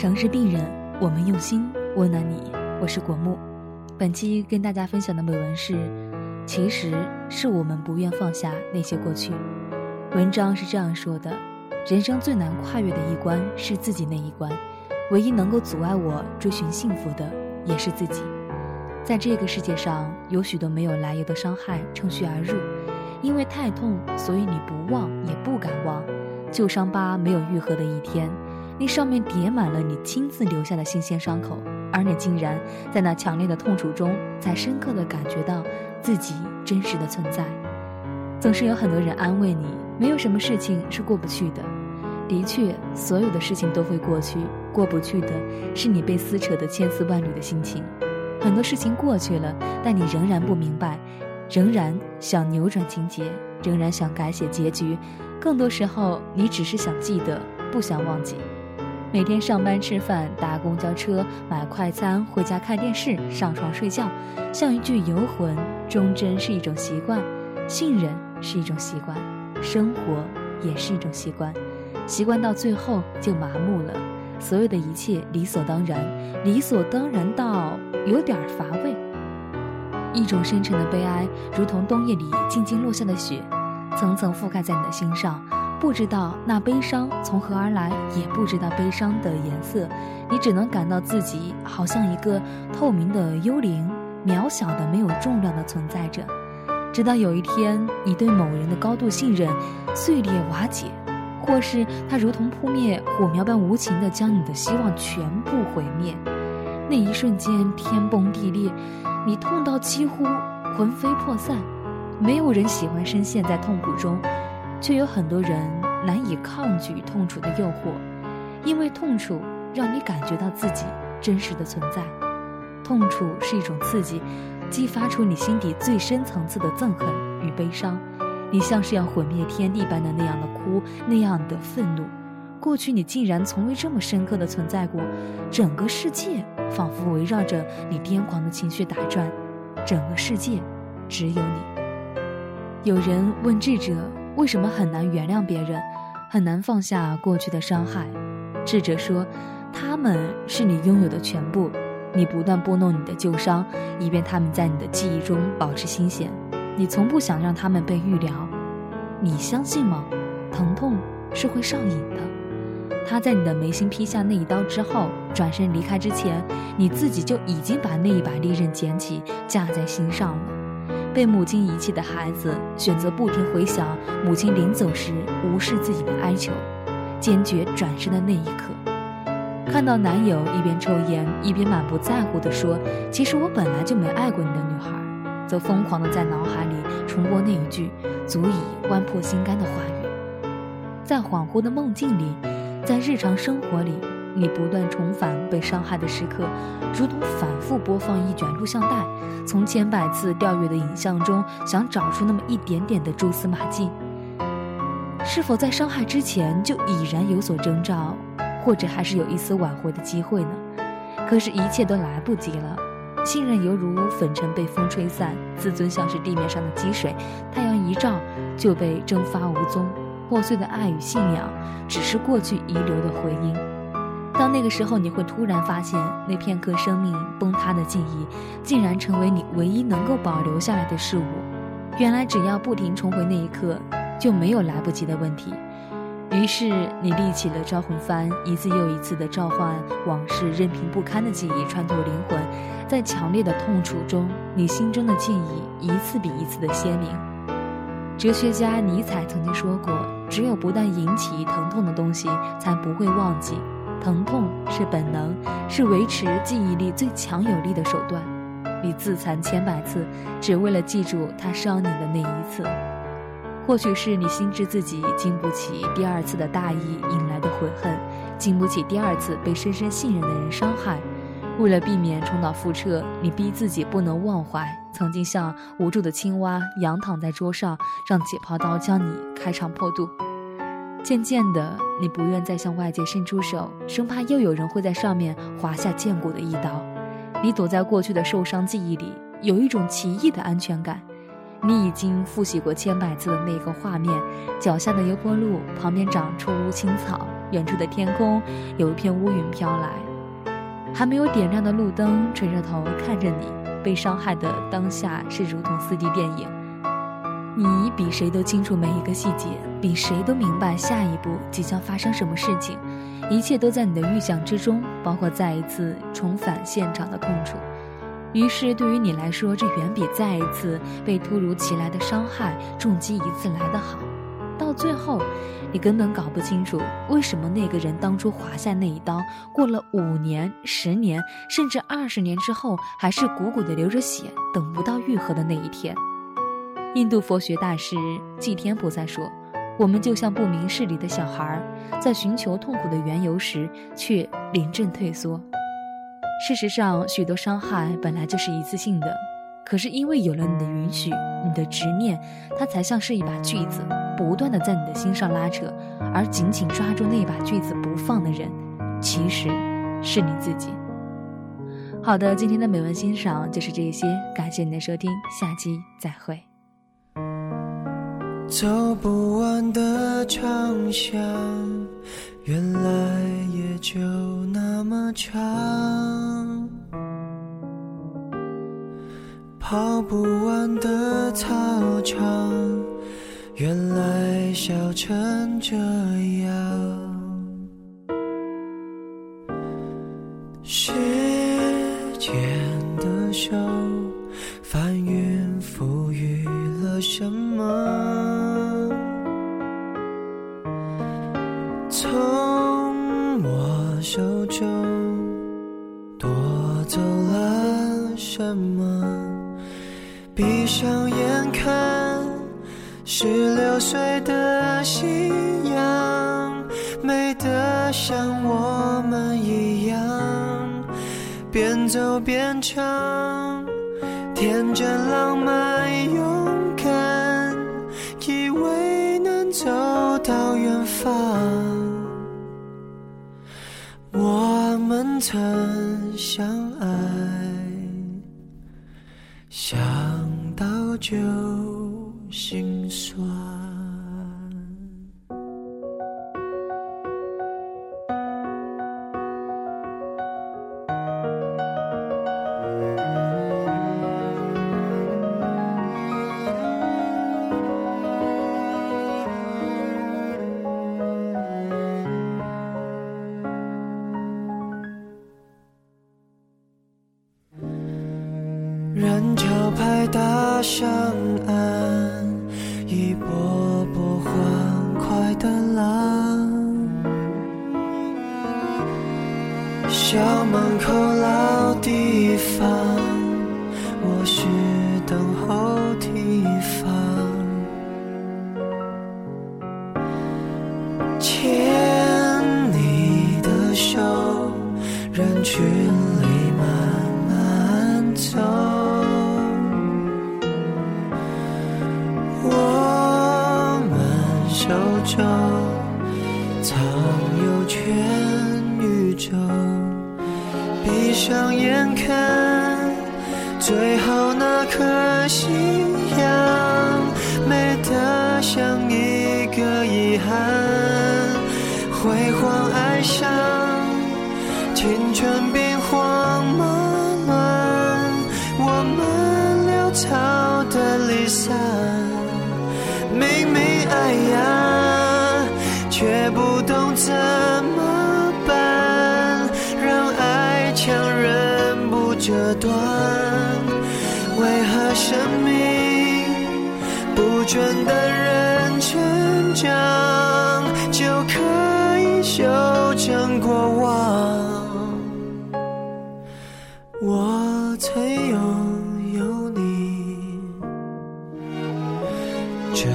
城市病人，我们用心温暖你。我是果木，本期跟大家分享的美文是：其实是我们不愿放下那些过去。文章是这样说的：人生最难跨越的一关是自己那一关，唯一能够阻碍我追寻幸福的也是自己。在这个世界上，有许多没有来由的伤害乘虚而入，因为太痛，所以你不忘也不敢忘。旧伤疤没有愈合的一天。那上面叠满了你亲自留下的新鲜伤口，而你竟然在那强烈的痛楚中，才深刻的感觉到自己真实的存在。总是有很多人安慰你，没有什么事情是过不去的。的确，所有的事情都会过去，过不去的是你被撕扯的千丝万缕的心情。很多事情过去了，但你仍然不明白，仍然想扭转情节，仍然想改写结局。更多时候，你只是想记得，不想忘记。每天上班、吃饭、搭公交车、买快餐、回家看电视、上床睡觉，像一具游魂。忠贞是一种习惯，信任是一种习惯，生活也是一种习惯。习惯。到最后就麻木了，所有的一切理所当然，理所当然到有点乏味。一种深沉的悲哀，如同冬夜里静静落下的雪，层层覆盖在你的心上。不知道那悲伤从何而来，也不知道悲伤的颜色，你只能感到自己好像一个透明的幽灵，渺小的、没有重量的存在着。直到有一天，你对某人的高度信任碎裂瓦解，或是他如同扑灭火苗般无情地将你的希望全部毁灭，那一瞬间天崩地裂，你痛到几乎魂飞魄散。没有人喜欢深陷在痛苦中。却有很多人难以抗拒痛楚的诱惑，因为痛楚让你感觉到自己真实的存在。痛楚是一种刺激，激发出你心底最深层次的憎恨与悲伤。你像是要毁灭天地般的那样的哭，那样的愤怒。过去你竟然从未这么深刻的存在过，整个世界仿佛围绕着你癫狂的情绪打转，整个世界只有你。有人问智者。为什么很难原谅别人，很难放下过去的伤害？智者说，他们是你拥有的全部。你不断拨弄你的旧伤，以便他们在你的记忆中保持新鲜。你从不想让他们被愈疗。你相信吗？疼痛是会上瘾的。他在你的眉心劈下那一刀之后，转身离开之前，你自己就已经把那一把利刃捡起，架在心上了。被母亲遗弃的孩子选择不停回想母亲临走时无视自己的哀求，坚决转身的那一刻，看到男友一边抽烟一边满不在乎地说：“其实我本来就没爱过你的女孩”，则疯狂地在脑海里重播那一句足以剜破心肝的话语。在恍惚的梦境里，在日常生活里。你不断重返被伤害的时刻，如同反复播放一卷录像带，从千百次调阅的影像中想找出那么一点点的蛛丝马迹。是否在伤害之前就已然有所征兆，或者还是有一丝挽回的机会呢？可是，一切都来不及了。信任犹如粉尘被风吹散，自尊像是地面上的积水，太阳一照就被蒸发无踪。破碎的爱与信仰，只是过去遗留的回音。到那个时候，你会突然发现，那片刻生命崩塌的记忆，竟然成为你唯一能够保留下来的事物。原来，只要不停重回那一刻，就没有来不及的问题。于是，你立起了招魂幡，一次又一次地召唤往事任凭不堪的记忆穿透灵魂。在强烈的痛楚中，你心中的记忆一次比一次的鲜明。哲学家尼采曾经说过：“只有不断引起疼痛的东西，才不会忘记。”疼痛是本能，是维持记忆力最强有力的手段。你自残千百次，只为了记住他伤你的那一次。或许是你心知自己经不起第二次的大意引来的悔恨，经不起第二次被深深信任的人伤害。为了避免重蹈覆辙，你逼自己不能忘怀曾经像无助的青蛙仰躺在桌上，让解剖刀将你开肠破肚。渐渐的，你不愿再向外界伸出手，生怕又有人会在上面划下剑骨的一刀。你躲在过去的受伤记忆里，有一种奇异的安全感。你已经复习过千百次的那个画面：脚下的油坡路旁边长出青草，远处的天空有一片乌云飘来，还没有点亮的路灯垂着头看着你，被伤害的当下是如同四 D 电影。你比谁都清楚每一个细节，比谁都明白下一步即将发生什么事情，一切都在你的预想之中，包括再一次重返现场的痛楚。于是，对于你来说，这远比再一次被突如其来的伤害、重击一次来得好。到最后，你根本搞不清楚为什么那个人当初划下那一刀，过了五年、十年，甚至二十年之后，还是汩汩的流着血，等不到愈合的那一天。印度佛学大师祭天菩萨说：“我们就像不明事理的小孩，在寻求痛苦的缘由时，却临阵退缩。事实上，许多伤害本来就是一次性的，可是因为有了你的允许，你的执念，它才像是一把锯子，不断的在你的心上拉扯。而紧紧抓住那把锯子不放的人，其实是你自己。”好的，今天的美文欣赏就是这些，感谢你的收听，下期再会。走不完的长巷，原来也就那么长。跑不完的操场，原来笑成这样。时间的手，翻云覆什么？从我手中夺走了什么？闭上眼看，十六岁的夕阳，美得像我们一样，边走边唱，天真浪漫勇敢，以为能走到远方。我们曾相爱，想到就人潮拍打上岸，一波波欢快的浪。校门口中藏有全宇宙，闭上眼看最后那颗夕阳，美得像一个遗憾。辉煌爱上青春兵荒马乱，我们潦草的离散，爱呀却不懂怎么办让爱强忍不折断为何生命不准的人成长就可以修正过往。我曾拥有你。却